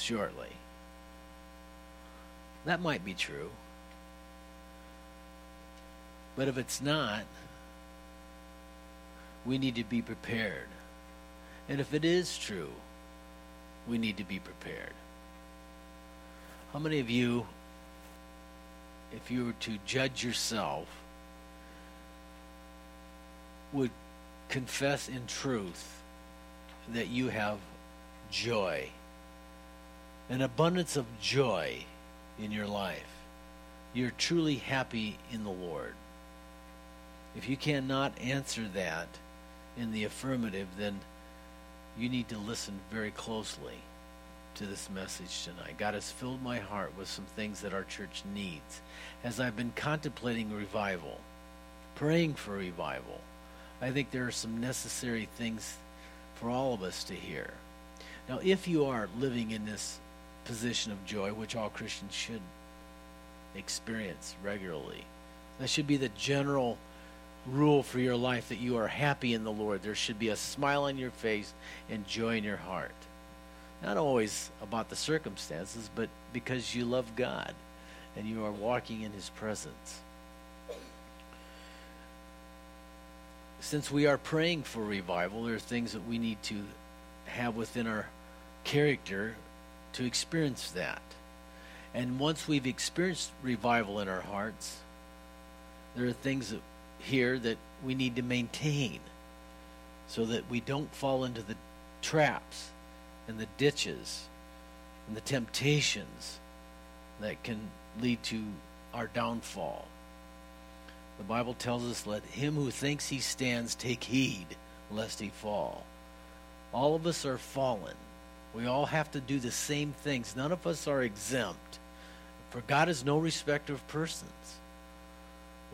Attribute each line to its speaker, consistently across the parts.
Speaker 1: shortly. That might be true. But if it's not, we need to be prepared. And if it is true, we need to be prepared. How many of you, if you were to judge yourself, would confess in truth that you have joy, an abundance of joy in your life? You're truly happy in the Lord. If you cannot answer that in the affirmative, then you need to listen very closely to this message tonight. God has filled my heart with some things that our church needs. As I've been contemplating revival, praying for revival, I think there are some necessary things for all of us to hear. Now, if you are living in this position of joy, which all Christians should experience regularly, that should be the general rule for your life that you are happy in the Lord. There should be a smile on your face and joy in your heart. Not always about the circumstances, but because you love God and you are walking in His presence. Since we are praying for revival, there are things that we need to have within our character to experience that. And once we've experienced revival in our hearts, there are things here that we need to maintain so that we don't fall into the traps and the ditches and the temptations that can lead to our downfall. The Bible tells us, Let him who thinks he stands take heed lest he fall. All of us are fallen. We all have to do the same things. None of us are exempt. For God is no respecter of persons.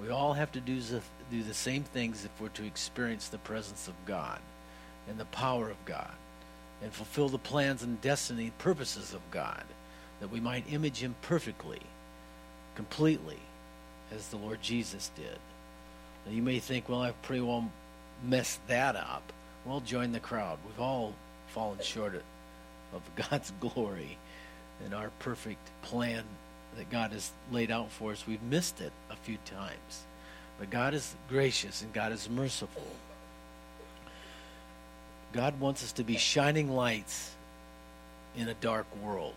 Speaker 1: We all have to do the, do the same things if we're to experience the presence of God and the power of God and fulfill the plans and destiny purposes of God, that we might image Him perfectly, completely, as the Lord Jesus did. Now you may think, well, I've pretty well messed that up. Well, join the crowd. We've all fallen short of God's glory and our perfect plan that God has laid out for us. We've missed it a few times. But God is gracious and God is merciful. God wants us to be shining lights in a dark world.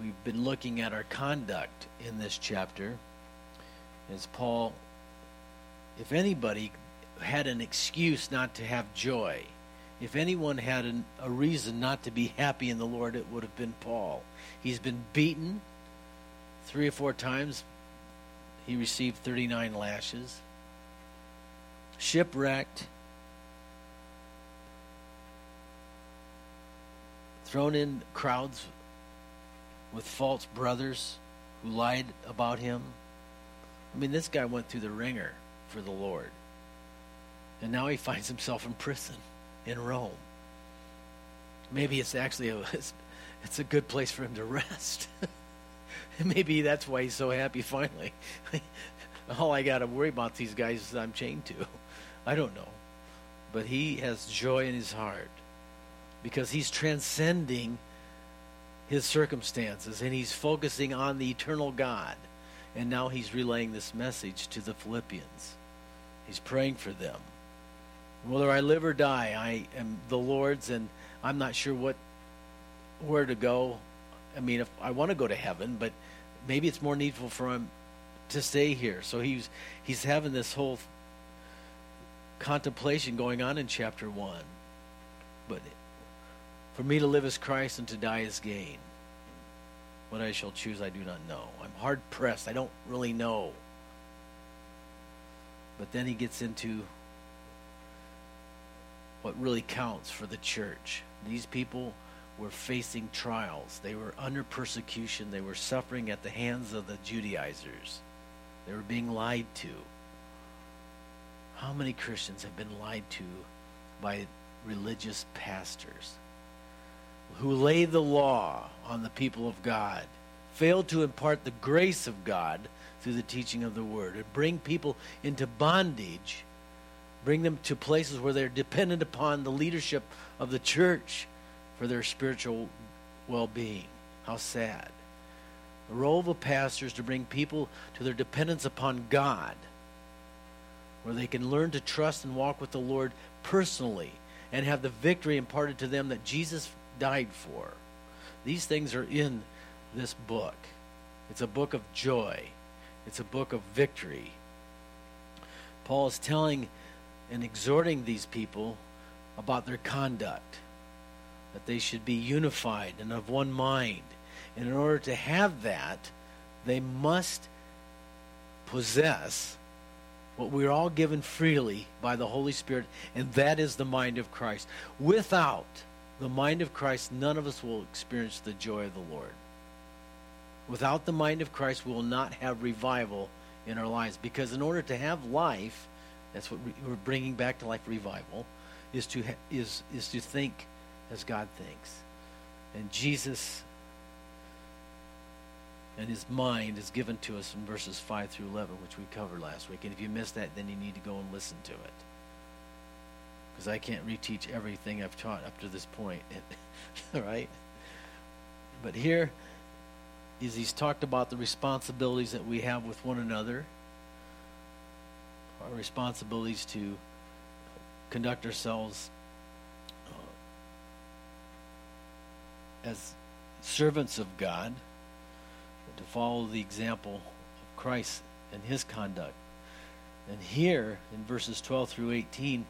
Speaker 1: We've been looking at our conduct in this chapter. As Paul, if anybody had an excuse not to have joy, if anyone had an, a reason not to be happy in the Lord, it would have been Paul. He's been beaten three or four times. He received 39 lashes. Shipwrecked. Thrown in crowds with false brothers who lied about him. I mean, this guy went through the ringer for the Lord. And now he finds himself in prison in Rome. Maybe it's actually a, it's, a good place for him to rest. Maybe that's why he's so happy finally. All I got to worry about these guys is I'm chained to. I don't know. But he has joy in his heart because he's transcending his circumstances and he's focusing on the eternal God. And now he's relaying this message to the Philippians. He's praying for them. Whether I live or die, I am the Lord's, and I'm not sure what where to go. I mean, if I want to go to heaven, but maybe it's more needful for him to stay here. So he's he's having this whole contemplation going on in chapter one. But for me to live as Christ and to die as gain. What I shall choose, I do not know. I'm hard pressed. I don't really know. But then he gets into what really counts for the church. These people were facing trials. They were under persecution. They were suffering at the hands of the Judaizers. They were being lied to. How many Christians have been lied to by religious pastors who lay the law on the people of God, failed to impart the grace of God through the teaching of the word, and bring people into bondage Bring them to places where they're dependent upon the leadership of the church for their spiritual well being. How sad. The role of a pastor is to bring people to their dependence upon God, where they can learn to trust and walk with the Lord personally and have the victory imparted to them that Jesus died for. These things are in this book. It's a book of joy, it's a book of victory. Paul is telling and exhorting these people about their conduct, that they should be unified and of one mind. And in order to have that, they must possess what we're all given freely by the Holy Spirit, and that is the mind of Christ. Without the mind of Christ, none of us will experience the joy of the Lord. Without the mind of Christ, we will not have revival in our lives. Because in order to have life, that's what we're bringing back to life revival, is to, is, is to think as God thinks. And Jesus and his mind is given to us in verses 5 through 11, which we covered last week. And if you missed that, then you need to go and listen to it. Because I can't reteach everything I've taught up to this point. All right? But here is he's talked about the responsibilities that we have with one another, our responsibilities to conduct ourselves uh, as servants of God to follow the example of Christ and his conduct. And here in verses 12 through 18,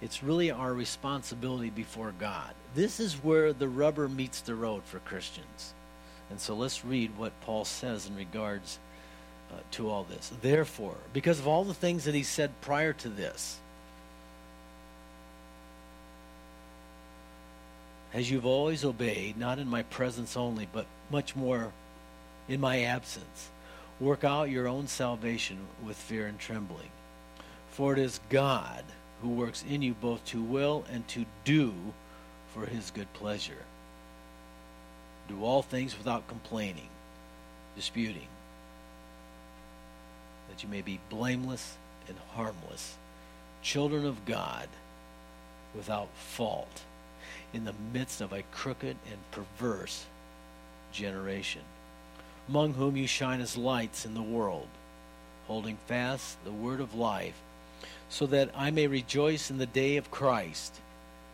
Speaker 1: it's really our responsibility before God. This is where the rubber meets the road for Christians. And so let's read what Paul says in regards uh, to all this. Therefore, because of all the things that he said prior to this, as you've always obeyed, not in my presence only, but much more in my absence. Work out your own salvation with fear and trembling. For it is God who works in you both to will and to do for his good pleasure. Do all things without complaining, disputing, that you may be blameless and harmless, children of God without fault, in the midst of a crooked and perverse generation among whom you shine as lights in the world, holding fast the word of life, so that I may rejoice in the day of Christ,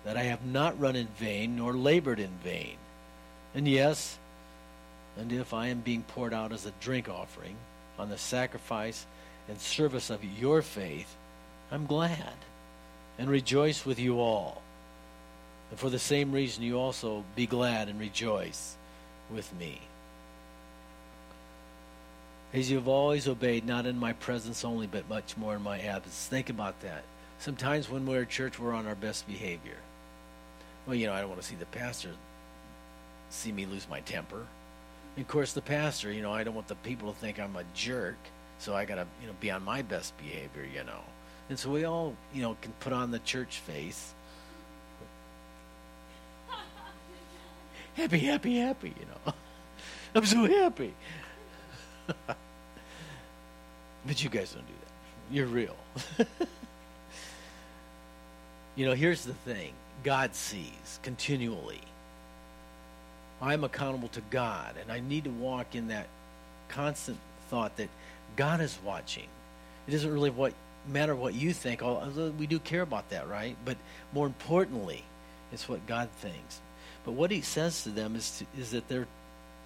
Speaker 1: that I have not run in vain nor labored in vain. And yes, and if I am being poured out as a drink offering on the sacrifice and service of your faith, I'm glad and rejoice with you all. And for the same reason, you also be glad and rejoice with me as you've always obeyed, not in my presence only, but much more in my absence. Think about that. Sometimes when we're at church, we're on our best behavior. Well, you know, I don't want to see the pastor see me lose my temper. Of course, the pastor, you know, I don't want the people to think I'm a jerk, so I got to, you know, be on my best behavior, you know. And so we all, you know, can put on the church face. happy, happy, happy, you know. I'm so happy. but you guys don't do that. You're real. you know, here's the thing God sees continually. I'm accountable to God, and I need to walk in that constant thought that God is watching. It doesn't really what matter what you think, although we do care about that, right? But more importantly, it's what God thinks. But what he says to them is, to, is that they're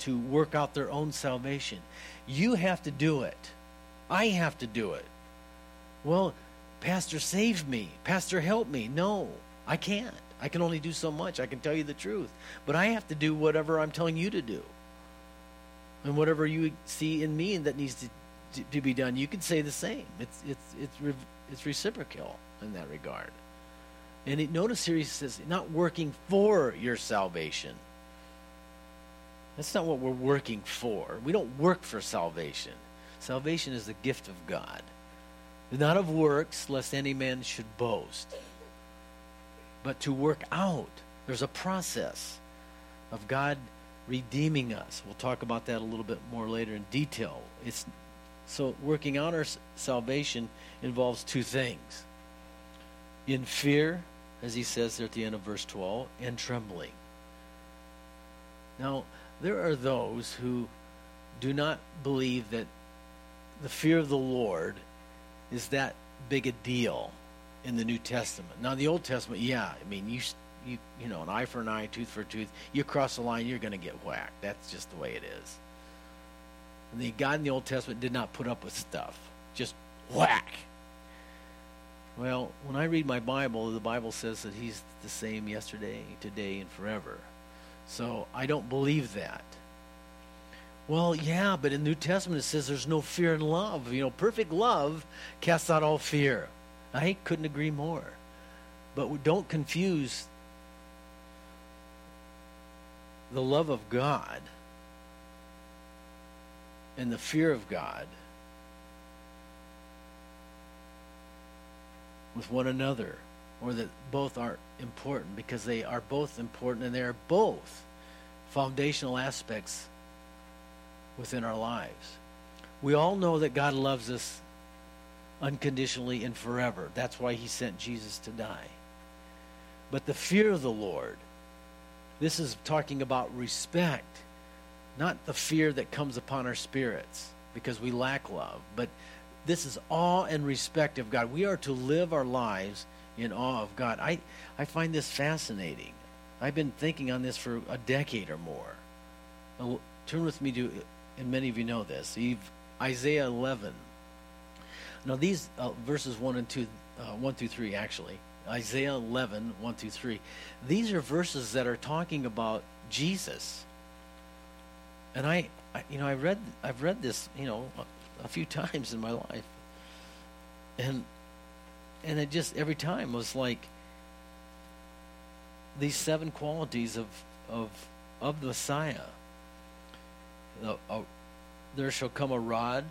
Speaker 1: to work out their own salvation. You have to do it. I have to do it. Well, Pastor, save me. Pastor, help me. No, I can't. I can only do so much. I can tell you the truth. But I have to do whatever I'm telling you to do. And whatever you see in me that needs to, to, be done, you can say the same. It's, it's, it's, it's reciprocal in that regard. And it, notice here he says, not working for your salvation. That's not what we're working for. We don't work for salvation. Salvation is the gift of God, not of works, lest any man should boast, but to work out. There's a process of God redeeming us. We'll talk about that a little bit more later in detail. It's so working out our salvation involves two things. in fear, as he says there at the end of verse 12, and trembling. Now, there are those who do not believe that the fear of the Lord is that big a deal in the New Testament. Now, the Old Testament, yeah, I mean, you you you know, an eye for an eye, tooth for a tooth. You cross the line, you're going to get whacked. That's just the way it is. And the God in the Old Testament did not put up with stuff. Just whack. Well, when I read my Bible, the Bible says that He's the same yesterday, today, and forever. So I don't believe that. Well, yeah, but in the New Testament it says there's no fear in love. You know, perfect love casts out all fear. I couldn't agree more. But don't confuse the love of God and the fear of God with one another, or that both are important because they are both important and they are both foundational aspects within our lives. We all know that God loves us unconditionally and forever. That's why he sent Jesus to die. But the fear of the Lord, this is talking about respect, not the fear that comes upon our spirits because we lack love, but this is awe and respect of God. We are to live our lives in awe of God. I, I find this fascinating. I've been thinking on this for a decade or more. Turn with me to, and many of you know this, Isaiah 11. Now, these uh, verses 1 and 2, uh, 1 through 3, actually, Isaiah 11, 1 through 3, these are verses that are talking about Jesus. And I, I you know, I read, I've read this, you know, a, a few times in my life. And, and it just, every time was like, these seven qualities of of of the Messiah. Uh, there shall come a rod,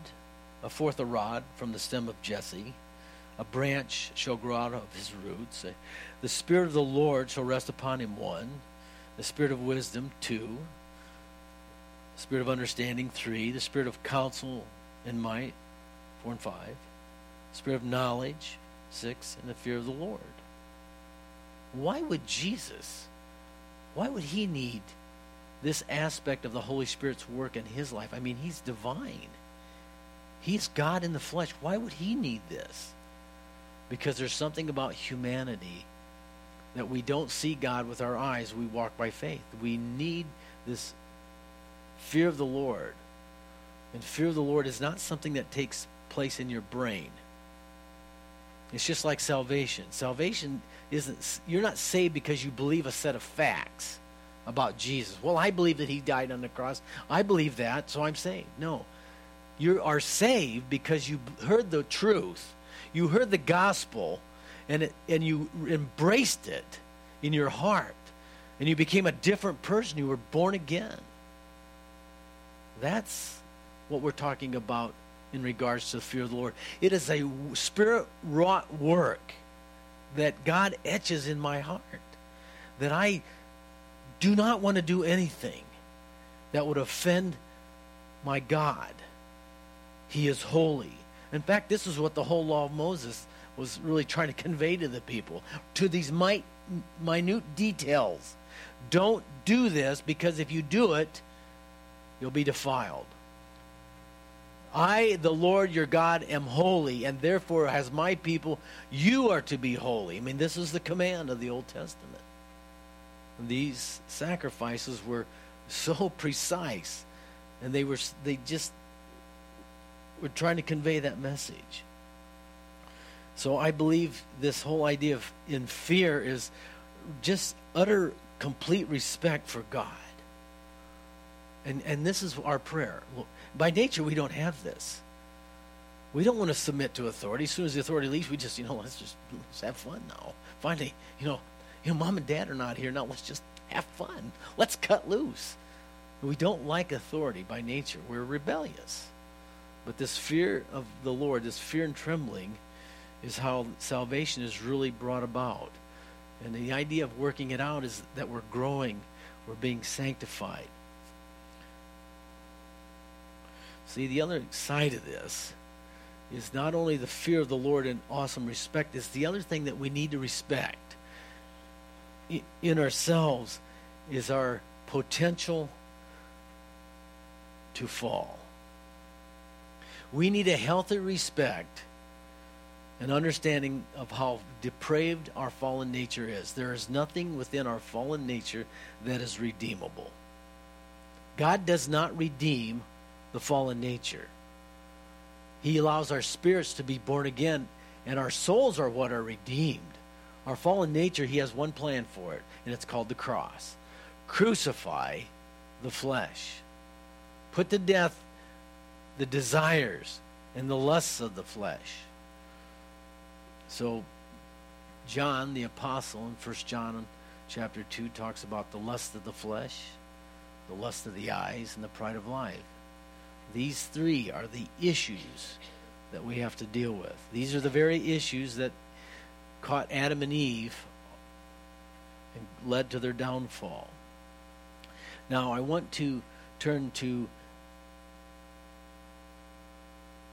Speaker 1: a forth a rod from the stem of Jesse, a branch shall grow out of his roots. The spirit of the Lord shall rest upon him. One, the spirit of wisdom. Two, the spirit of understanding. Three, the spirit of counsel and might. Four and five, The spirit of knowledge. Six, and the fear of the Lord why would Jesus, why would he need this aspect of the Holy Spirit's work in his life? I mean, he's divine. He's God in the flesh. Why would he need this? Because there's something about humanity that we don't see God with our eyes, we walk by faith. We need this fear of the Lord. And fear of the Lord is not something that takes place in your brain. It's just like salvation. Salvation isn't, you're not saved because you believe a set of facts about Jesus. Well, I believe that he died on the cross. I believe that, so I'm saved. No. You are saved because you heard the truth. You heard the gospel and, it, and you embraced it in your heart. And you became a different person. You were born again. That's what we're talking about in regards to the fear of the Lord. It is a spirit wrought work that God etches in my heart. That I do not want to do anything that would offend my God. He is holy. In fact, this is what the whole law of Moses was really trying to convey to the people to these minute details. Don't do this because if you do it, you'll be defiled. I, the Lord your God, am holy, and therefore, as my people, you are to be holy. I mean, this is the command of the Old Testament. And these sacrifices were so precise, and they were they just were trying to convey that message. So I believe this whole idea of in fear is just utter complete respect for God. And and this is our prayer. By nature, we don't have this. We don't want to submit to authority. As soon as the authority leaves, we just, you know, let's just let's have fun now. Finally, you know, you know, mom and dad are not here now. Let's just have fun. Let's cut loose. We don't like authority by nature. We're rebellious. But this fear of the Lord, this fear and trembling, is how salvation is really brought about. And the idea of working it out is that we're growing, we're being sanctified. See, the other side of this is not only the fear of the Lord and awesome respect, it's the other thing that we need to respect in ourselves is our potential to fall. We need a healthy respect and understanding of how depraved our fallen nature is. There is nothing within our fallen nature that is redeemable. God does not redeem the fallen nature. He allows our spirits to be born again, and our souls are what are redeemed. Our fallen nature, He has one plan for it, and it's called the cross. Crucify the flesh, put to death the desires and the lusts of the flesh. So, John the apostle in First John chapter 2 talks about the lust of the flesh, the lust of the eyes, and the pride of life. These three are the issues that we have to deal with. These are the very issues that caught Adam and Eve and led to their downfall. Now, I want to turn to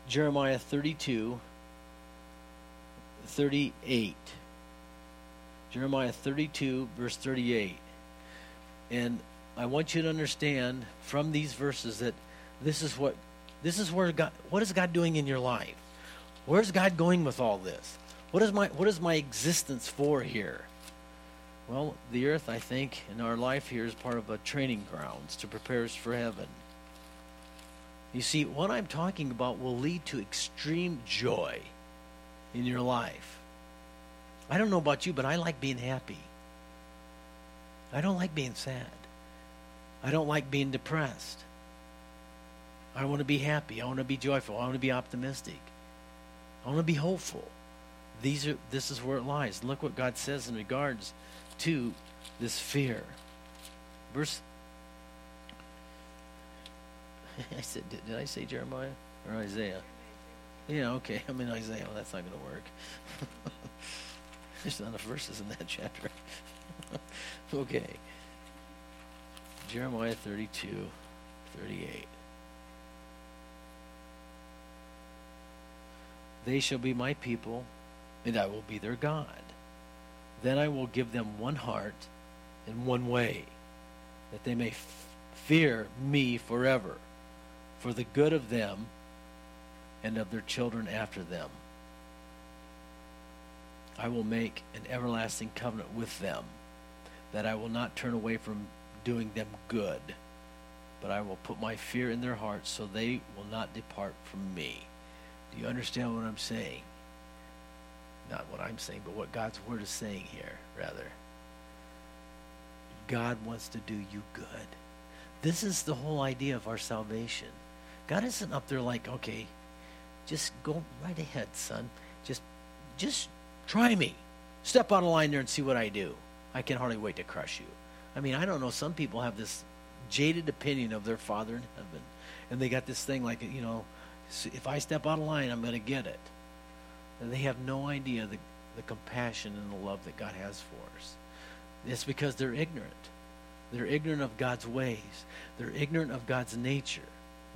Speaker 1: Jeremiah 32, 38. Jeremiah 32, verse 38. And I want you to understand from these verses that this is what this is where God what is God doing in your life? Where's God going with all this? What is my what is my existence for here? Well, the earth, I think, in our life here is part of a training grounds to prepare us for heaven. You see, what I'm talking about will lead to extreme joy in your life. I don't know about you, but I like being happy. I don't like being sad. I don't like being depressed. I want to be happy. I want to be joyful. I want to be optimistic. I want to be hopeful. These are this is where it lies. Look what God says in regards to this fear. Verse I said did, did I say Jeremiah or Isaiah? Yeah, okay. I'm in Isaiah. Well, that's not going to work. There's not enough verses in that chapter. okay. Jeremiah 32, 38. They shall be my people, and I will be their God. Then I will give them one heart and one way, that they may f- fear me forever, for the good of them and of their children after them. I will make an everlasting covenant with them, that I will not turn away from doing them good, but I will put my fear in their hearts so they will not depart from me. Do you understand what I'm saying? Not what I'm saying, but what God's word is saying here, rather. God wants to do you good. This is the whole idea of our salvation. God isn't up there like, okay, just go right ahead, son. Just just try me. Step on a line there and see what I do. I can hardly wait to crush you. I mean, I don't know. Some people have this jaded opinion of their Father in heaven. And they got this thing like, you know, if I step out of line, I'm going to get it. And they have no idea the, the compassion and the love that God has for us. It's because they're ignorant. They're ignorant of God's ways. They're ignorant of God's nature.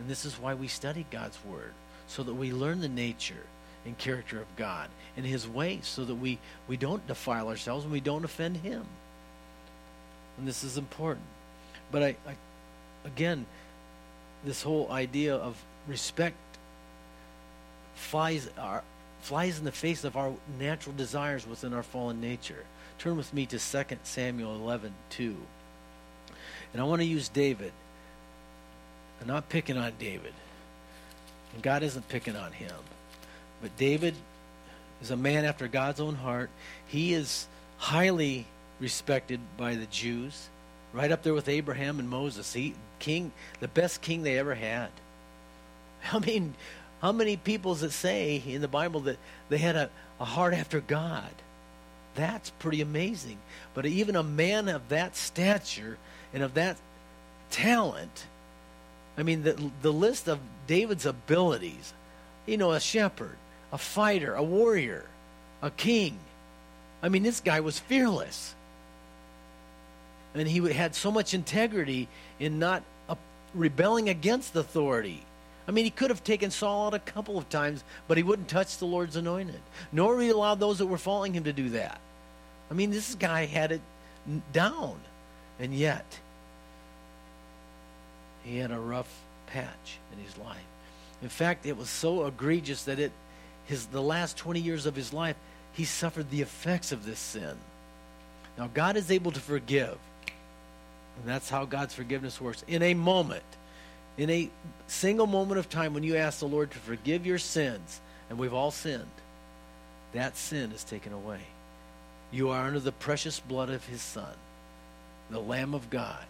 Speaker 1: And this is why we study God's Word so that we learn the nature and character of God and His ways so that we, we don't defile ourselves and we don't offend Him. And this is important. But I, I again, this whole idea of respect flies, our, flies in the face of our natural desires within our fallen nature. Turn with me to 2 Samuel 11 2. And I want to use David. I'm not picking on David. And God isn't picking on him. But David is a man after God's own heart. He is highly respected by the Jews, right up there with Abraham and Moses. He king, the best king they ever had. I mean, how many people does it say in the Bible that they had a, a heart after God? That's pretty amazing. But even a man of that stature and of that talent, I mean, the, the list of David's abilities, you know, a shepherd, a fighter, a warrior, a king. I mean, this guy was fearless. And he had so much integrity in not uh, rebelling against authority I mean, he could have taken Saul out a couple of times, but he wouldn't touch the Lord's anointed. Nor would he allow those that were following him to do that. I mean, this guy had it down. And yet, he had a rough patch in his life. In fact, it was so egregious that it his the last 20 years of his life, he suffered the effects of this sin. Now, God is able to forgive. And that's how God's forgiveness works. In a moment, in a single moment of time when you ask the Lord to forgive your sins, and we've all sinned, that sin is taken away. You are under the precious blood of his Son, the Lamb of God.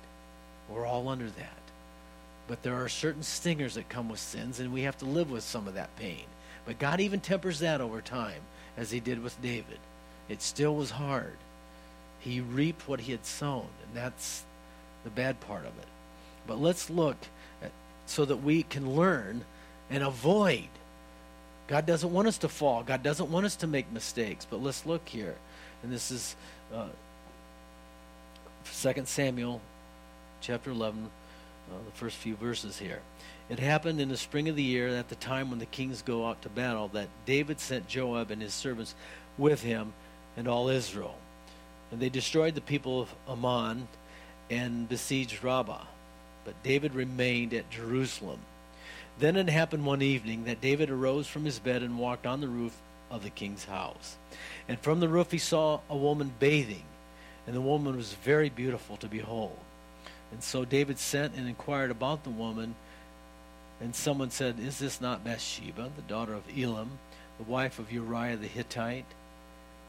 Speaker 1: We're all under that. But there are certain stingers that come with sins, and we have to live with some of that pain. But God even tempers that over time, as he did with David. It still was hard. He reaped what he had sown, and that's the bad part of it. But let's look at, so that we can learn and avoid. God doesn't want us to fall. God doesn't want us to make mistakes. But let's look here. And this is uh, 2 Samuel chapter 11, uh, the first few verses here. It happened in the spring of the year, at the time when the kings go out to battle, that David sent Joab and his servants with him and all Israel. And they destroyed the people of Ammon and besieged Rabbah. But David remained at Jerusalem. Then it happened one evening that David arose from his bed and walked on the roof of the king's house. And from the roof he saw a woman bathing, and the woman was very beautiful to behold. And so David sent and inquired about the woman. And someone said, Is this not Bathsheba, the daughter of Eliam, the wife of Uriah the Hittite?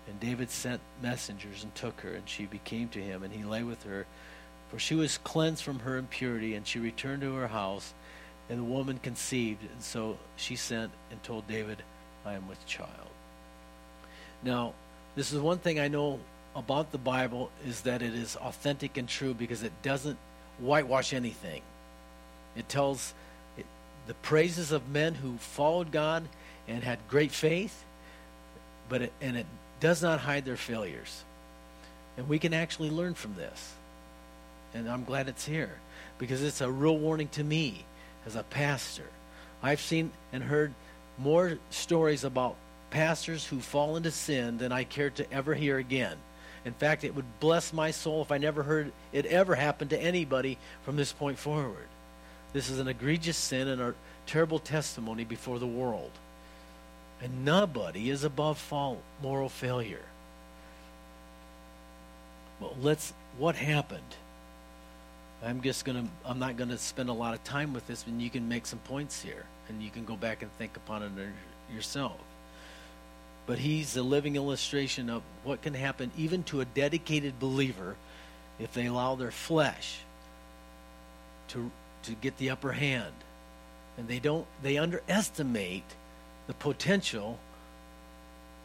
Speaker 1: And David sent messengers and took her, and she became to him, and he lay with her. For she was cleansed from her impurity, and she returned to her house, and the woman conceived. And so she sent and told David, I am with child. Now, this is one thing I know about the Bible is that it is authentic and true because it doesn't whitewash anything. It tells it, the praises of men who followed God and had great faith, but it, and it does not hide their failures. And we can actually learn from this. And I'm glad it's here because it's a real warning to me as a pastor. I've seen and heard more stories about pastors who fall into sin than I care to ever hear again. In fact, it would bless my soul if I never heard it ever happen to anybody from this point forward. This is an egregious sin and a terrible testimony before the world. And nobody is above fall, moral failure. Well, let's what happened? I'm just to I'm not to spend a lot of time with this, and you can make some points here and you can go back and think upon it yourself but he's a living illustration of what can happen even to a dedicated believer if they allow their flesh to to get the upper hand. And they don't they underestimate the potential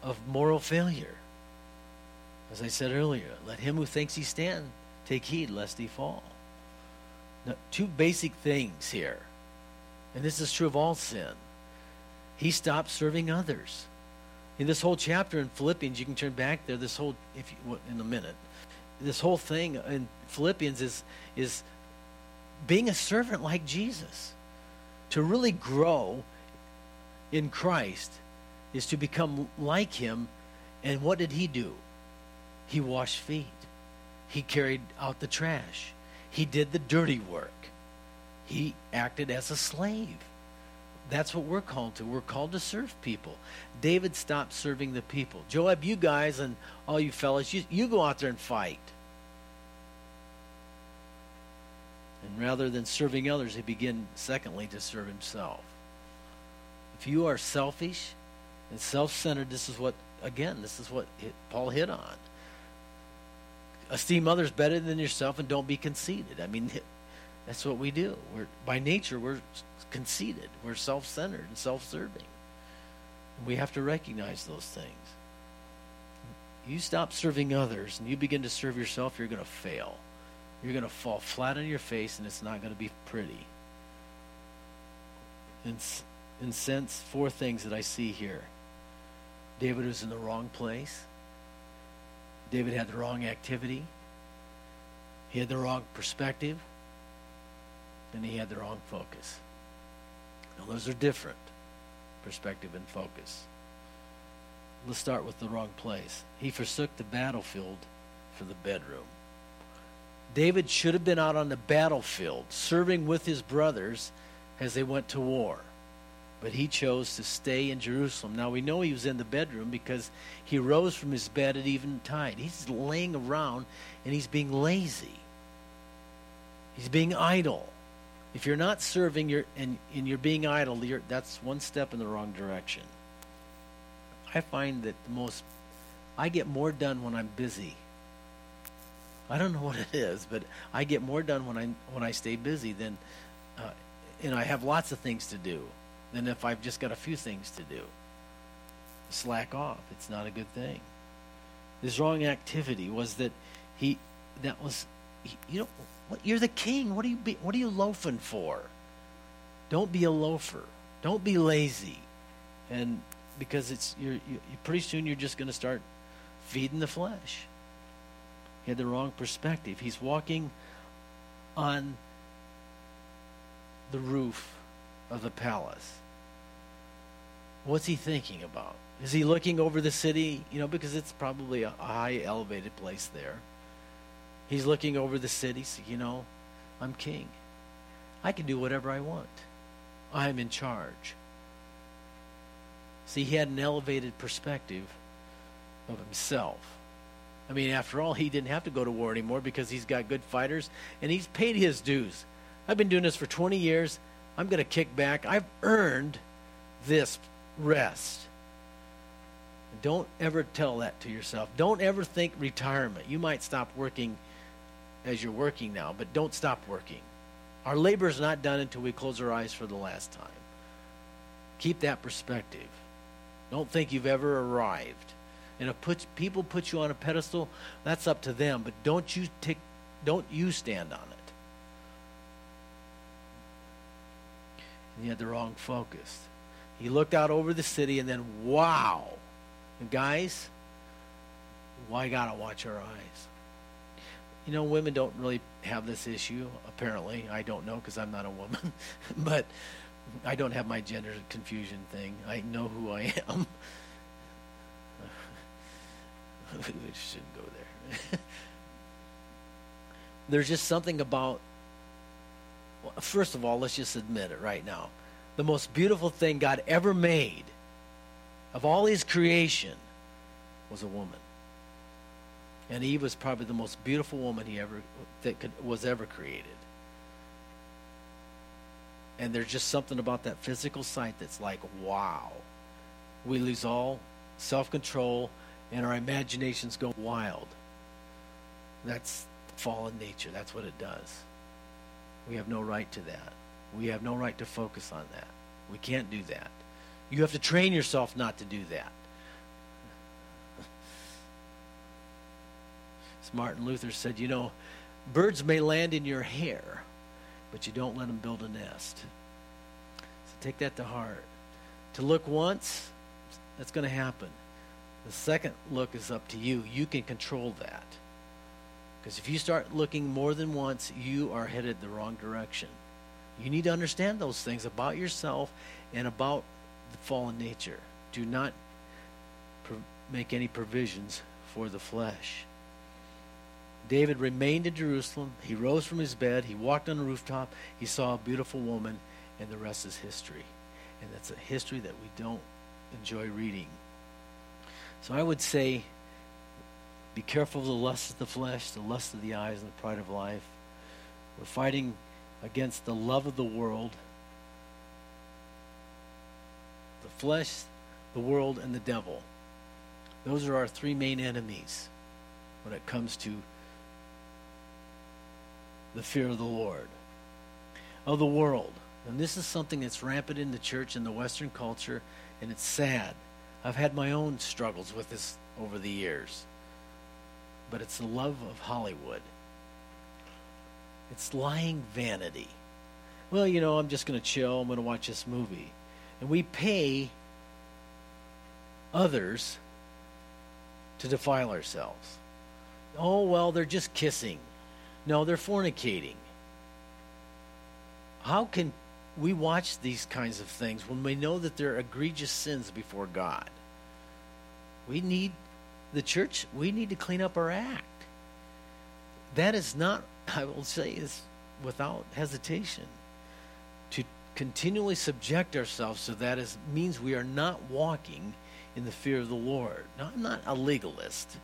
Speaker 1: of moral failure. As i said earlier let him who thinks he stand take heed lest he fall. Now, two basic things here. And this is true of all sin. He stopped serving others in this whole chapter in Philippians, you can turn back there. This whole, if you, in a minute, this whole thing in Philippians is is being a servant like Jesus. To really grow in Christ is to become like Him. And what did He do? He washed feet. He carried out the trash. He did the dirty work. He acted as a slave. That's what we're called to. We're called to serve people. David stopped serving the people. Joab, you guys and all you fellas, you, you go out there and fight. And rather than serving others, he began, secondly, to serve himself. If you are selfish and self centered, this is what, again, this is what Paul hit on. Esteem others better than yourself and don't be conceited. I mean, that's what we do. We're, by nature, we're conceited. We're self centered and self serving. We have to recognize those things. You stop serving others and you begin to serve yourself, you're going to fail. You're going to fall flat on your face and it's not going to be pretty. In, in sense, four things that I see here David was in the wrong place, David had the wrong activity, he had the wrong perspective, and he had the wrong focus. Now, those are different perspective and focus. Let's start with the wrong place. He forsook the battlefield for the bedroom. David should have been out on the battlefield serving with his brothers as they went to war. But he chose to stay in Jerusalem. Now we know he was in the bedroom because he rose from his bed at eventide. He's laying around and he's being lazy. He's being idle. If you're not serving you're, and, and you're being idle, you're, that's one step in the wrong direction. I find that the most, I get more done when I'm busy. I don't know what it is, but I get more done when I when I stay busy than, uh, and I have lots of things to do than if I've just got a few things to do. Slack off. It's not a good thing. This wrong activity was that he, that was, he, you know, you're the king. What are you be, what are you loafing for? Don't be a loafer. Don't be lazy. And because it's you're, you pretty soon you're just going to start feeding the flesh. He had the wrong perspective. He's walking on the roof of the palace. What's he thinking about? Is he looking over the city? You know, because it's probably a high elevated place there. He's looking over the city, you know, I'm king. I can do whatever I want. I'm in charge. See, he had an elevated perspective of himself. I mean, after all, he didn't have to go to war anymore because he's got good fighters and he's paid his dues. I've been doing this for 20 years. I'm going to kick back. I've earned this rest. Don't ever tell that to yourself. Don't ever think retirement. You might stop working as you're working now, but don't stop working. Our labor is not done until we close our eyes for the last time. Keep that perspective. Don't think you've ever arrived. And if people put you on a pedestal, that's up to them. But don't you don't you stand on it. And he had the wrong focus. He looked out over the city and then, wow. And guys, why gotta watch our eyes? You know, women don't really have this issue, apparently. I don't know because I'm not a woman. but I don't have my gender confusion thing. I know who I am. we shouldn't go there. There's just something about, well, first of all, let's just admit it right now. The most beautiful thing God ever made of all his creation was a woman. And Eve was probably the most beautiful woman he ever that could, was ever created. And there's just something about that physical sight that's like, wow. We lose all self control and our imaginations go wild. That's fallen nature. That's what it does. We have no right to that. We have no right to focus on that. We can't do that. You have to train yourself not to do that. As Martin Luther said, you know, birds may land in your hair, but you don't let them build a nest. So take that to heart. To look once, that's going to happen. The second look is up to you. You can control that. Because if you start looking more than once, you are headed the wrong direction. You need to understand those things about yourself and about the fallen nature. Do not make any provisions for the flesh. David remained in Jerusalem. He rose from his bed. He walked on the rooftop. He saw a beautiful woman, and the rest is history. And that's a history that we don't enjoy reading. So I would say be careful of the lust of the flesh, the lust of the eyes, and the pride of life. We're fighting against the love of the world, the flesh, the world, and the devil. Those are our three main enemies when it comes to the fear of the Lord. Of the world. And this is something that's rampant in the church in the Western culture, and it's sad. I've had my own struggles with this over the years. But it's the love of Hollywood. It's lying vanity. Well, you know, I'm just going to chill. I'm going to watch this movie. And we pay others to defile ourselves. Oh, well, they're just kissing. No, they're fornicating. How can we watch these kinds of things when we know that they're egregious sins before God. We need the church, we need to clean up our act. That is not, I will say, is without hesitation to continually subject ourselves to that is means we are not walking in the fear of the Lord. Now, I'm not a legalist.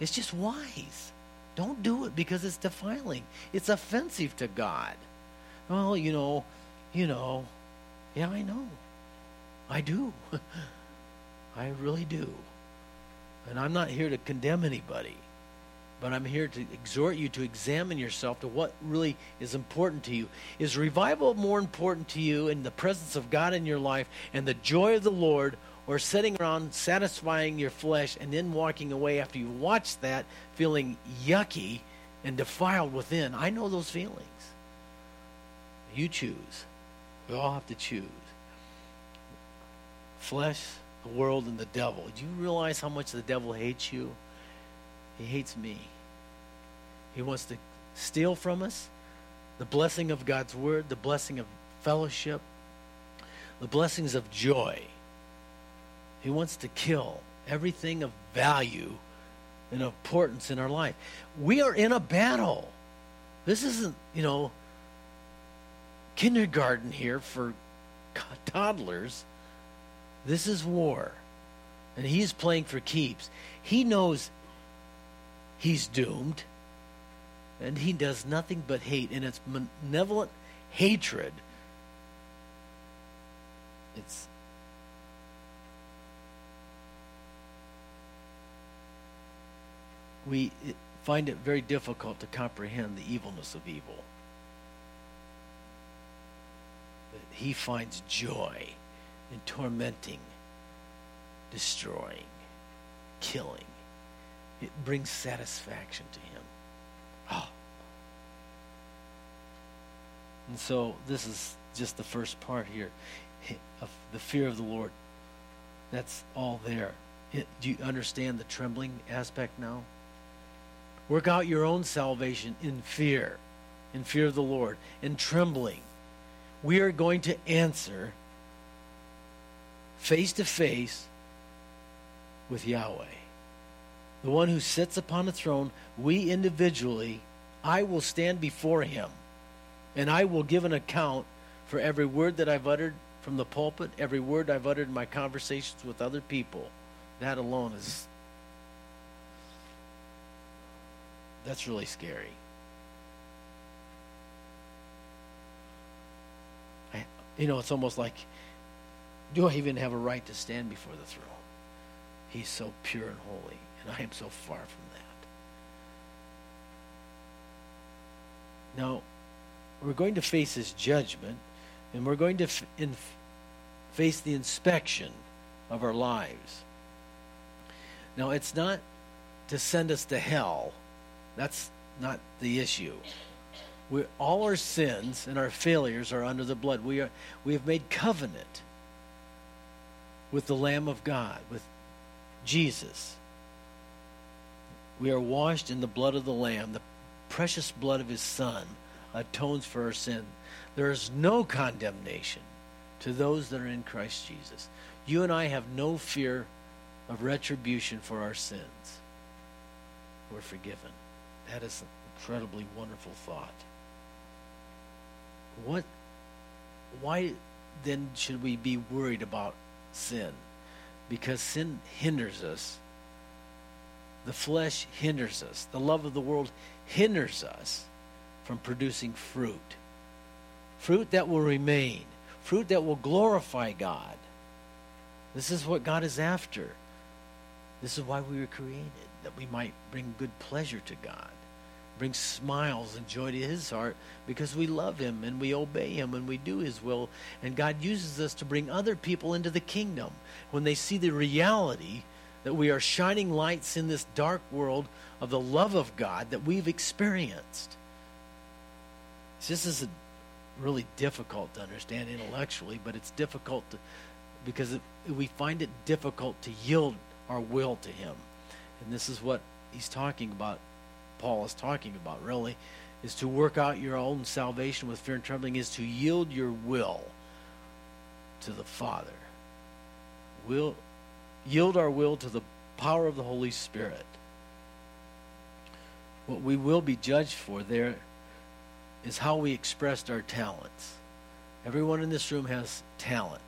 Speaker 1: It's just wise. Don't do it because it's defiling. It's offensive to God. Well, you know, you know, yeah, I know. I do. I really do. And I'm not here to condemn anybody, but I'm here to exhort you to examine yourself to what really is important to you. Is revival more important to you in the presence of God in your life and the joy of the Lord, or sitting around satisfying your flesh and then walking away after you watch that feeling yucky and defiled within? I know those feelings. You choose. We all have to choose. Flesh, the world, and the devil. Do you realize how much the devil hates you? He hates me. He wants to steal from us the blessing of God's word, the blessing of fellowship, the blessings of joy. He wants to kill everything of value and importance in our life. We are in a battle. This isn't, you know, kindergarten here for toddlers. This is war. And he's playing for keeps. He knows he's doomed. And he does nothing but hate. And it's malevolent hatred. It's we find it very difficult to comprehend the evilness of evil. he finds joy in tormenting, destroying, killing. It brings satisfaction to him. Oh. And so this is just the first part here of the fear of the Lord. That's all there. Do you understand the trembling aspect now? Work out your own salvation in fear, in fear of the Lord, in trembling we are going to answer face to face with Yahweh. The one who sits upon the throne, we individually, I will stand before him and I will give an account for every word that I've uttered from the pulpit, every word I've uttered in my conversations with other people. That alone is. That's really scary. You know, it's almost like, do I even have a right to stand before the throne? He's so pure and holy, and I am so far from that. Now, we're going to face his judgment, and we're going to f- face the inspection of our lives. Now, it's not to send us to hell. That's not the issue. We, all our sins and our failures are under the blood. We, are, we have made covenant with the Lamb of God, with Jesus. We are washed in the blood of the Lamb. The precious blood of his Son atones for our sin. There is no condemnation to those that are in Christ Jesus. You and I have no fear of retribution for our sins. We're forgiven. That is an incredibly wonderful thought what why then should we be worried about sin? Because sin hinders us. The flesh hinders us. The love of the world hinders us from producing fruit. Fruit that will remain. Fruit that will glorify God. This is what God is after. This is why we were created, that we might bring good pleasure to God bring smiles and joy to his heart because we love him and we obey him and we do his will. And God uses us to bring other people into the kingdom when they see the reality that we are shining lights in this dark world of the love of God that we've experienced. This is really difficult to understand intellectually, but it's difficult to, because we find it difficult to yield our will to Him. And this is what He's talking about Paul is talking about, really, is to work out your own salvation with fear and trembling, is to yield your will to the Father. Will yield our will to the power of the Holy Spirit. What we will be judged for there is how we expressed our talents. Everyone in this room has talent.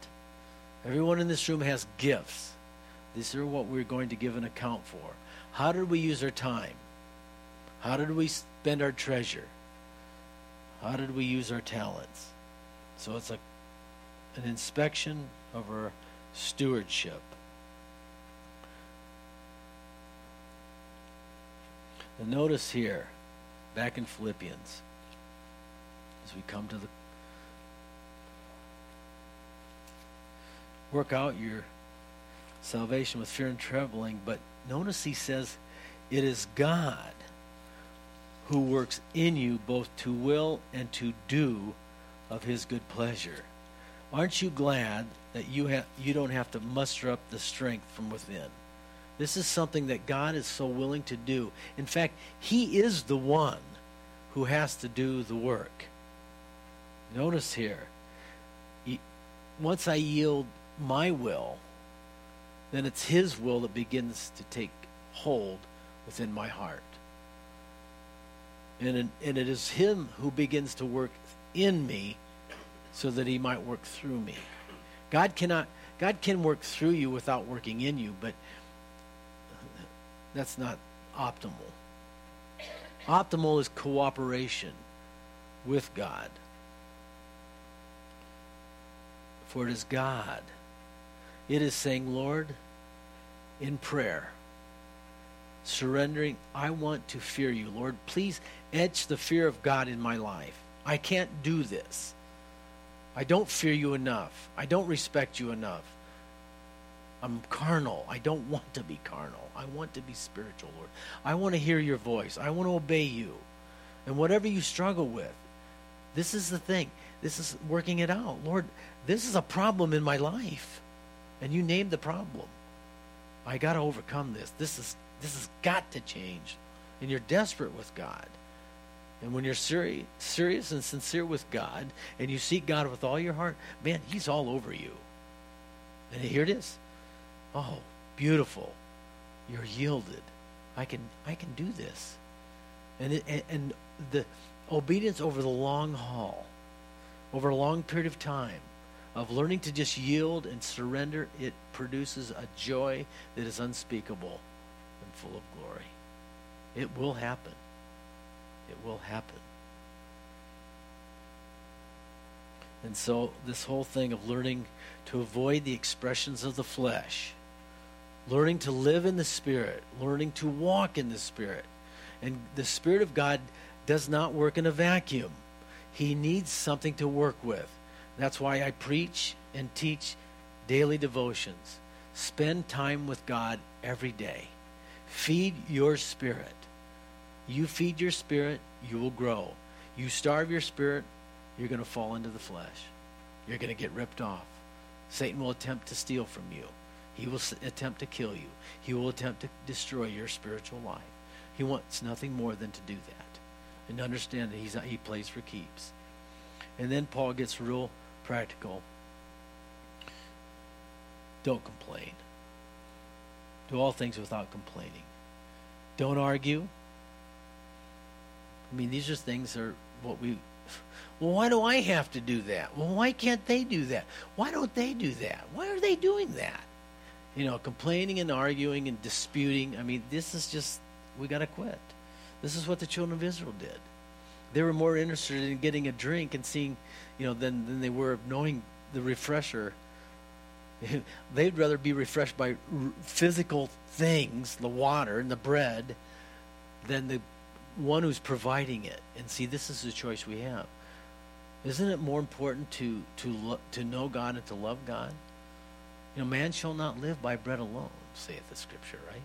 Speaker 1: Everyone in this room has gifts. These are what we're going to give an account for. How did we use our time? How did we spend our treasure? How did we use our talents? So it's a, an inspection of our stewardship. And notice here, back in Philippians, as we come to the work out your salvation with fear and trembling, but notice he says, It is God who works in you both to will and to do of his good pleasure. Aren't you glad that you have you don't have to muster up the strength from within? This is something that God is so willing to do. In fact, he is the one who has to do the work. Notice here, once I yield my will, then it's His will that begins to take hold within my heart. And, and it is Him who begins to work in me so that He might work through me. God cannot, God can work through you without working in you, but that's not optimal. Optimal is cooperation with God. For it is God it is saying, Lord, in prayer, surrendering, I want to fear you. Lord, please etch the fear of God in my life. I can't do this. I don't fear you enough. I don't respect you enough. I'm carnal. I don't want to be carnal. I want to be spiritual, Lord. I want to hear your voice. I want to obey you. And whatever you struggle with, this is the thing. This is working it out. Lord, this is a problem in my life. And you name the problem. I got to overcome this. This is this has got to change. And you're desperate with God. And when you're serious, serious and sincere with God, and you seek God with all your heart, man, He's all over you. And here it is. Oh, beautiful. You're yielded. I can I can do this. And it, and, and the obedience over the long haul, over a long period of time, of learning to just yield and surrender, it produces a joy that is unspeakable and full of glory. It will happen. It will happen. And so, this whole thing of learning to avoid the expressions of the flesh, learning to live in the Spirit, learning to walk in the Spirit. And the Spirit of God does not work in a vacuum, He needs something to work with. That's why I preach and teach daily devotions. Spend time with God every day. Feed your spirit. You feed your spirit, you will grow. You starve your spirit, you're going to fall into the flesh. You're going to get ripped off. Satan will attempt to steal from you. He will attempt to kill you. He will attempt to destroy your spiritual life. He wants nothing more than to do that. And understand that he's, he plays for keeps. And then Paul gets real practical. Don't complain. Do all things without complaining. Don't argue. I mean, these are things are what we. Well, why do I have to do that? Well, why can't they do that? Why don't they do that? Why are they doing that? You know, complaining and arguing and disputing. I mean, this is just, we got to quit. This is what the children of Israel did. They were more interested in getting a drink and seeing you know, than, than they were of knowing the refresher. They'd rather be refreshed by physical things, the water and the bread, than the one who's providing it. And see, this is the choice we have. Isn't it more important to to lo- to know God and to love God? You know, man shall not live by bread alone, saith the Scripture, right?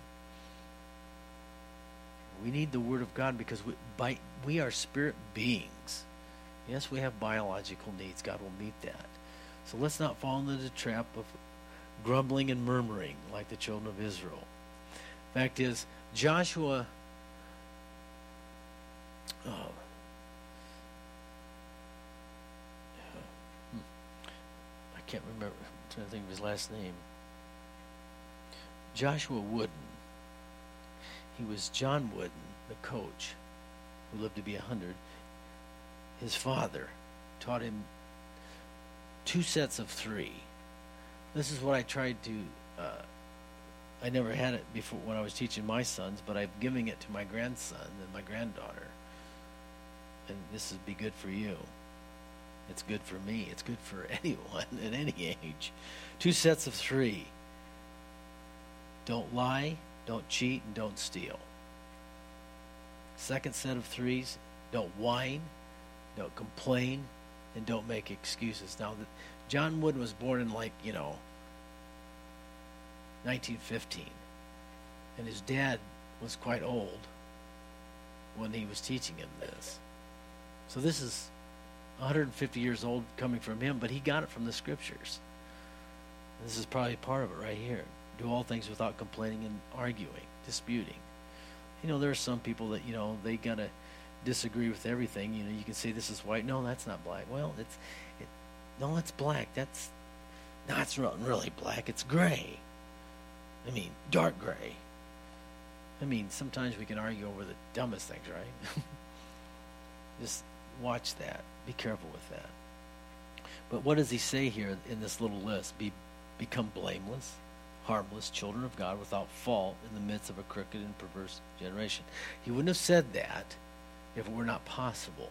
Speaker 1: We need the Word of God because we, by, we are spirit beings. Yes, we have biological needs. God will meet that. So let's not fall into the trap of grumbling and murmuring like the children of Israel. Fact is, Joshua oh. I can't remember. I'm trying to think of his last name. Joshua Wooden. He was John Wooden, the coach, who lived to be a hundred. His father taught him two sets of three. This is what I tried to. Uh, I never had it before when I was teaching my sons, but I'm giving it to my grandson and my granddaughter. And this would be good for you. It's good for me. It's good for anyone at any age. Two sets of three. Don't lie, don't cheat, and don't steal. Second set of threes, don't whine, don't complain, and don't make excuses. Now, John Wood was born in like, you know, 1915. And his dad was quite old when he was teaching him this. So this is 150 years old coming from him, but he got it from the scriptures. This is probably part of it right here. Do all things without complaining and arguing, disputing. You know, there are some people that, you know, they got to disagree with everything. You know, you can say this is white. No, that's not black. Well, it's, it, no, it's black. That's, no, it's not really black. It's gray. I mean, dark gray. I mean, sometimes we can argue over the dumbest things, right? Just watch that. Be careful with that. But what does he say here in this little list? Be become blameless, harmless children of God without fault in the midst of a crooked and perverse generation. He wouldn't have said that if it were not possible.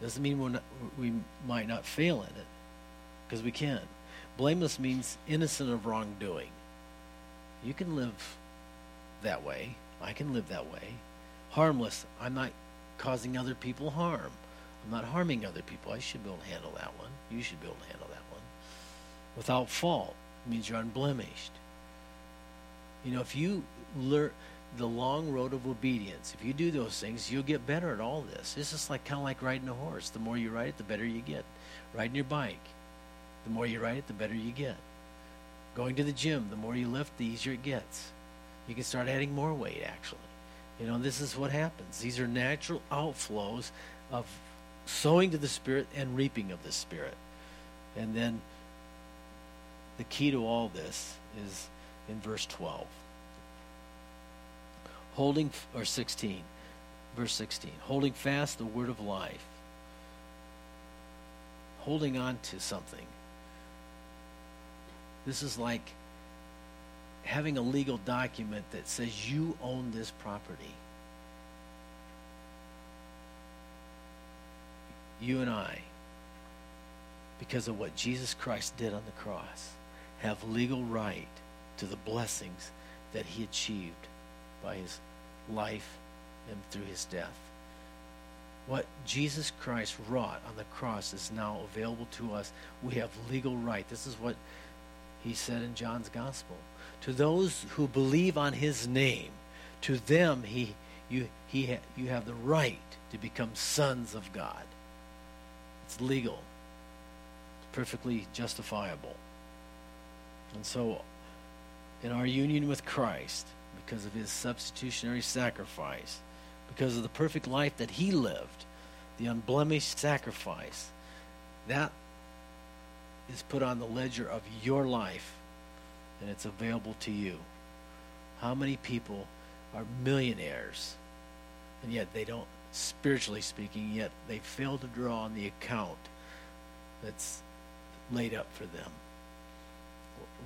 Speaker 1: Doesn't mean we're not, we might not fail in it, because we can. Blameless means innocent of wrongdoing. You can live that way. I can live that way. Harmless. I'm not causing other people harm. I'm not harming other people. I should be able to handle that one. You should be able to handle that one. Without fault means you're unblemished. You know, if you learn the long road of obedience, if you do those things, you'll get better at all this. It's just like kind of like riding a horse. The more you ride it, the better you get. Riding your bike, the more you ride it, the better you get. Going to the gym, the more you lift, the easier it gets. You can start adding more weight, actually. You know, this is what happens. These are natural outflows of sowing to the Spirit and reaping of the Spirit. And then the key to all this is in verse 12. Holding, or 16, verse 16. Holding fast the word of life. Holding on to something this is like having a legal document that says you own this property. You and I, because of what Jesus Christ did on the cross, have legal right to the blessings that he achieved by his life and through his death. What Jesus Christ wrought on the cross is now available to us. We have legal right. This is what he said in John's gospel. To those who believe on his name, to them he you he you have the right to become sons of God. It's legal. It's perfectly justifiable. And so in our union with Christ, because of his substitutionary sacrifice, because of the perfect life that he lived, the unblemished sacrifice, that is put on the ledger of your life and it's available to you. How many people are millionaires and yet they don't, spiritually speaking, yet they fail to draw on the account that's laid up for them?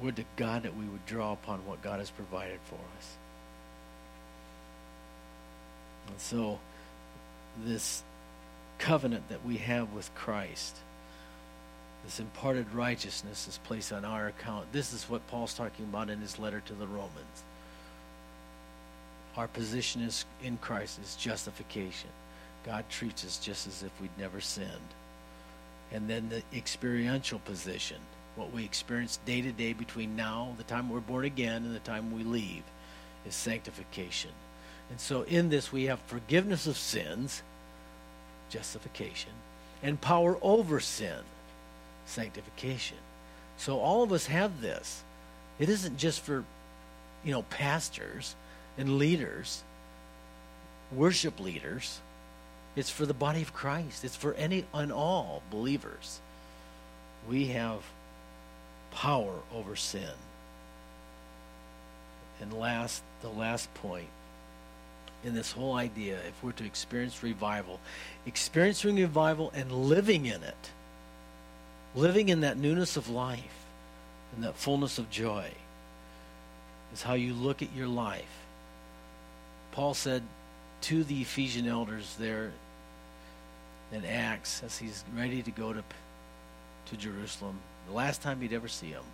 Speaker 1: Would to God that we would draw upon what God has provided for us. And so, this covenant that we have with Christ this imparted righteousness is placed on our account. This is what Paul's talking about in his letter to the Romans. Our position is in Christ is justification. God treats us just as if we'd never sinned. And then the experiential position, what we experience day to day between now, the time we're born again, and the time we leave, is sanctification. And so in this we have forgiveness of sins, justification, and power over sin, sanctification. So all of us have this. It isn't just for, you know, pastors and leaders, worship leaders. It's for the body of Christ. It's for any and all believers. We have power over sin. And last, the last point in this whole idea, if we're to experience revival, experiencing revival and living in it, living in that newness of life and that fullness of joy, is how you look at your life. Paul said to the Ephesian elders there in Acts as he's ready to go to, to Jerusalem, the last time you'd ever see him.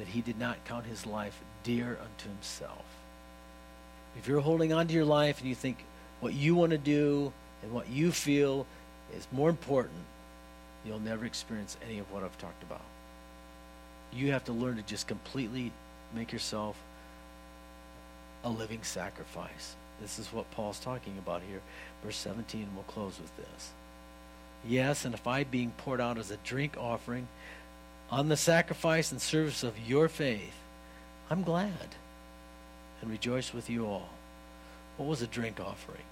Speaker 1: that he did not count his life dear unto himself. If you're holding on to your life and you think what you want to do and what you feel is more important, you'll never experience any of what I've talked about. You have to learn to just completely make yourself a living sacrifice. This is what Paul's talking about here. Verse 17, we'll close with this. Yes, and if I, being poured out as a drink offering, on the sacrifice and service of your faith, I'm glad and rejoice with you all. What was a drink offering?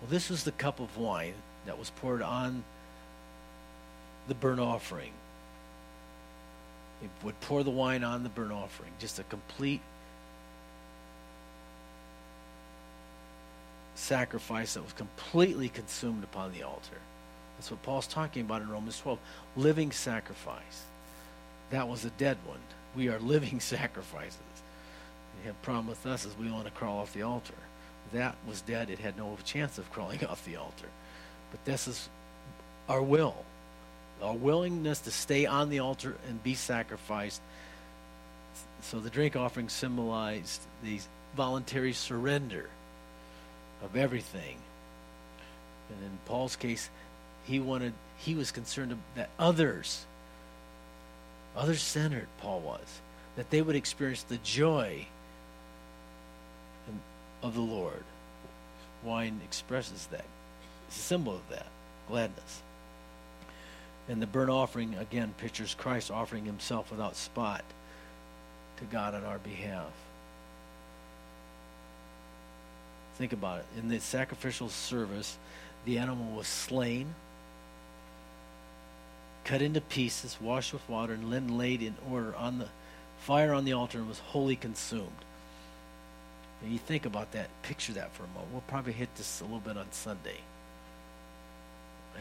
Speaker 1: Well, this was the cup of wine that was poured on the burnt offering. He would pour the wine on the burnt offering, just a complete sacrifice that was completely consumed upon the altar. That's what Paul's talking about in Romans 12. Living sacrifice. That was a dead one. We are living sacrifices. The problem with us is we want to crawl off the altar. That was dead. It had no chance of crawling off the altar. But this is our will. Our willingness to stay on the altar and be sacrificed. So the drink offering symbolized the voluntary surrender of everything. And in Paul's case, he wanted he was concerned that others Others centered, Paul was, that they would experience the joy of the Lord. Wine expresses that, it's a symbol of that gladness. And the burnt offering, again, pictures Christ offering himself without spot to God on our behalf. Think about it. In the sacrificial service, the animal was slain cut into pieces, washed with water, and then laid in order on the fire on the altar and was wholly consumed. And you think about that, picture that for a moment. We'll probably hit this a little bit on Sunday.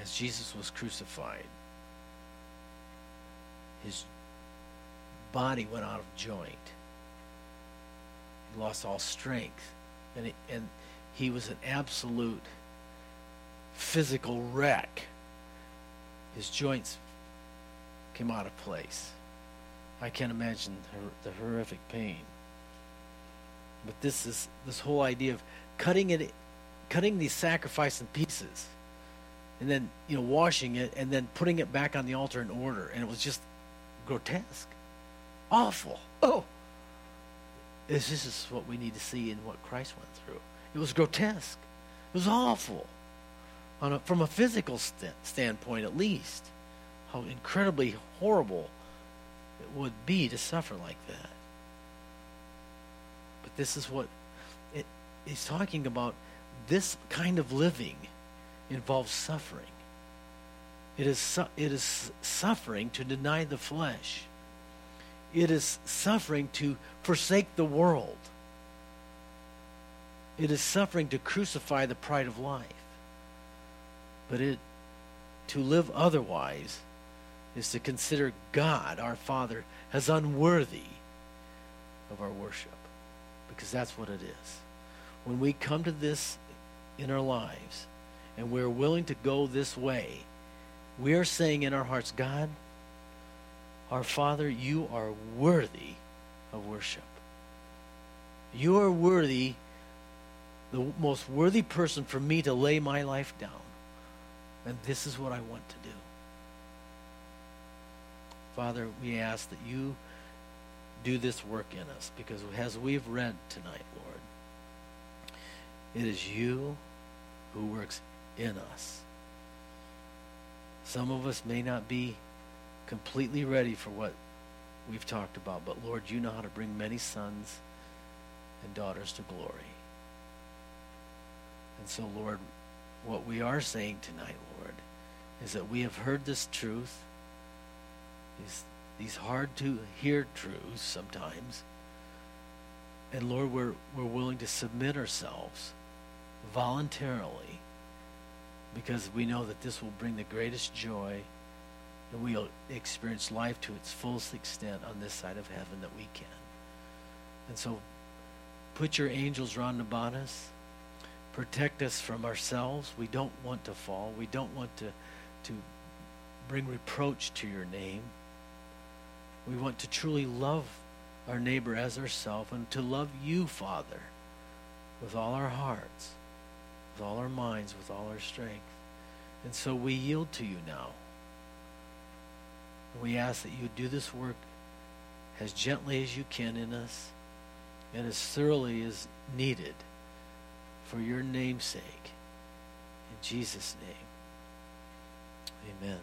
Speaker 1: As Jesus was crucified, his body went out of joint. He lost all strength. And, and he was an absolute physical wreck. His joints came out of place. I can't imagine the horrific pain. But this is this whole idea of cutting it, cutting the sacrifice in pieces, and then you know washing it and then putting it back on the altar in order, and it was just grotesque, awful. Oh, this is what we need to see in what Christ went through. It was grotesque. It was awful, a, from a physical st- standpoint at least how incredibly horrible it would be to suffer like that. But this is what it, he's talking about. This kind of living involves suffering. It is, su- it is suffering to deny the flesh. It is suffering to forsake the world. It is suffering to crucify the pride of life. But it to live otherwise is to consider God, our Father, as unworthy of our worship. Because that's what it is. When we come to this in our lives and we're willing to go this way, we are saying in our hearts, God, our Father, you are worthy of worship. You are worthy, the most worthy person for me to lay my life down. And this is what I want to do. Father, we ask that you do this work in us because as we've read tonight, Lord, it is you who works in us. Some of us may not be completely ready for what we've talked about, but Lord, you know how to bring many sons and daughters to glory. And so, Lord, what we are saying tonight, Lord, is that we have heard this truth, these, these hard to hear truths sometimes. And Lord, we're, we're willing to submit ourselves voluntarily because we know that this will bring the greatest joy and we'll experience life to its fullest extent on this side of heaven that we can. And so put your angels round about us. Protect us from ourselves. We don't want to fall. We don't want to, to bring reproach to your name. We want to truly love our neighbor as ourselves and to love you, Father, with all our hearts, with all our minds, with all our strength. And so we yield to you now. And we ask that you do this work as gently as you can in us and as thoroughly as needed for your name's sake. In Jesus' name, amen.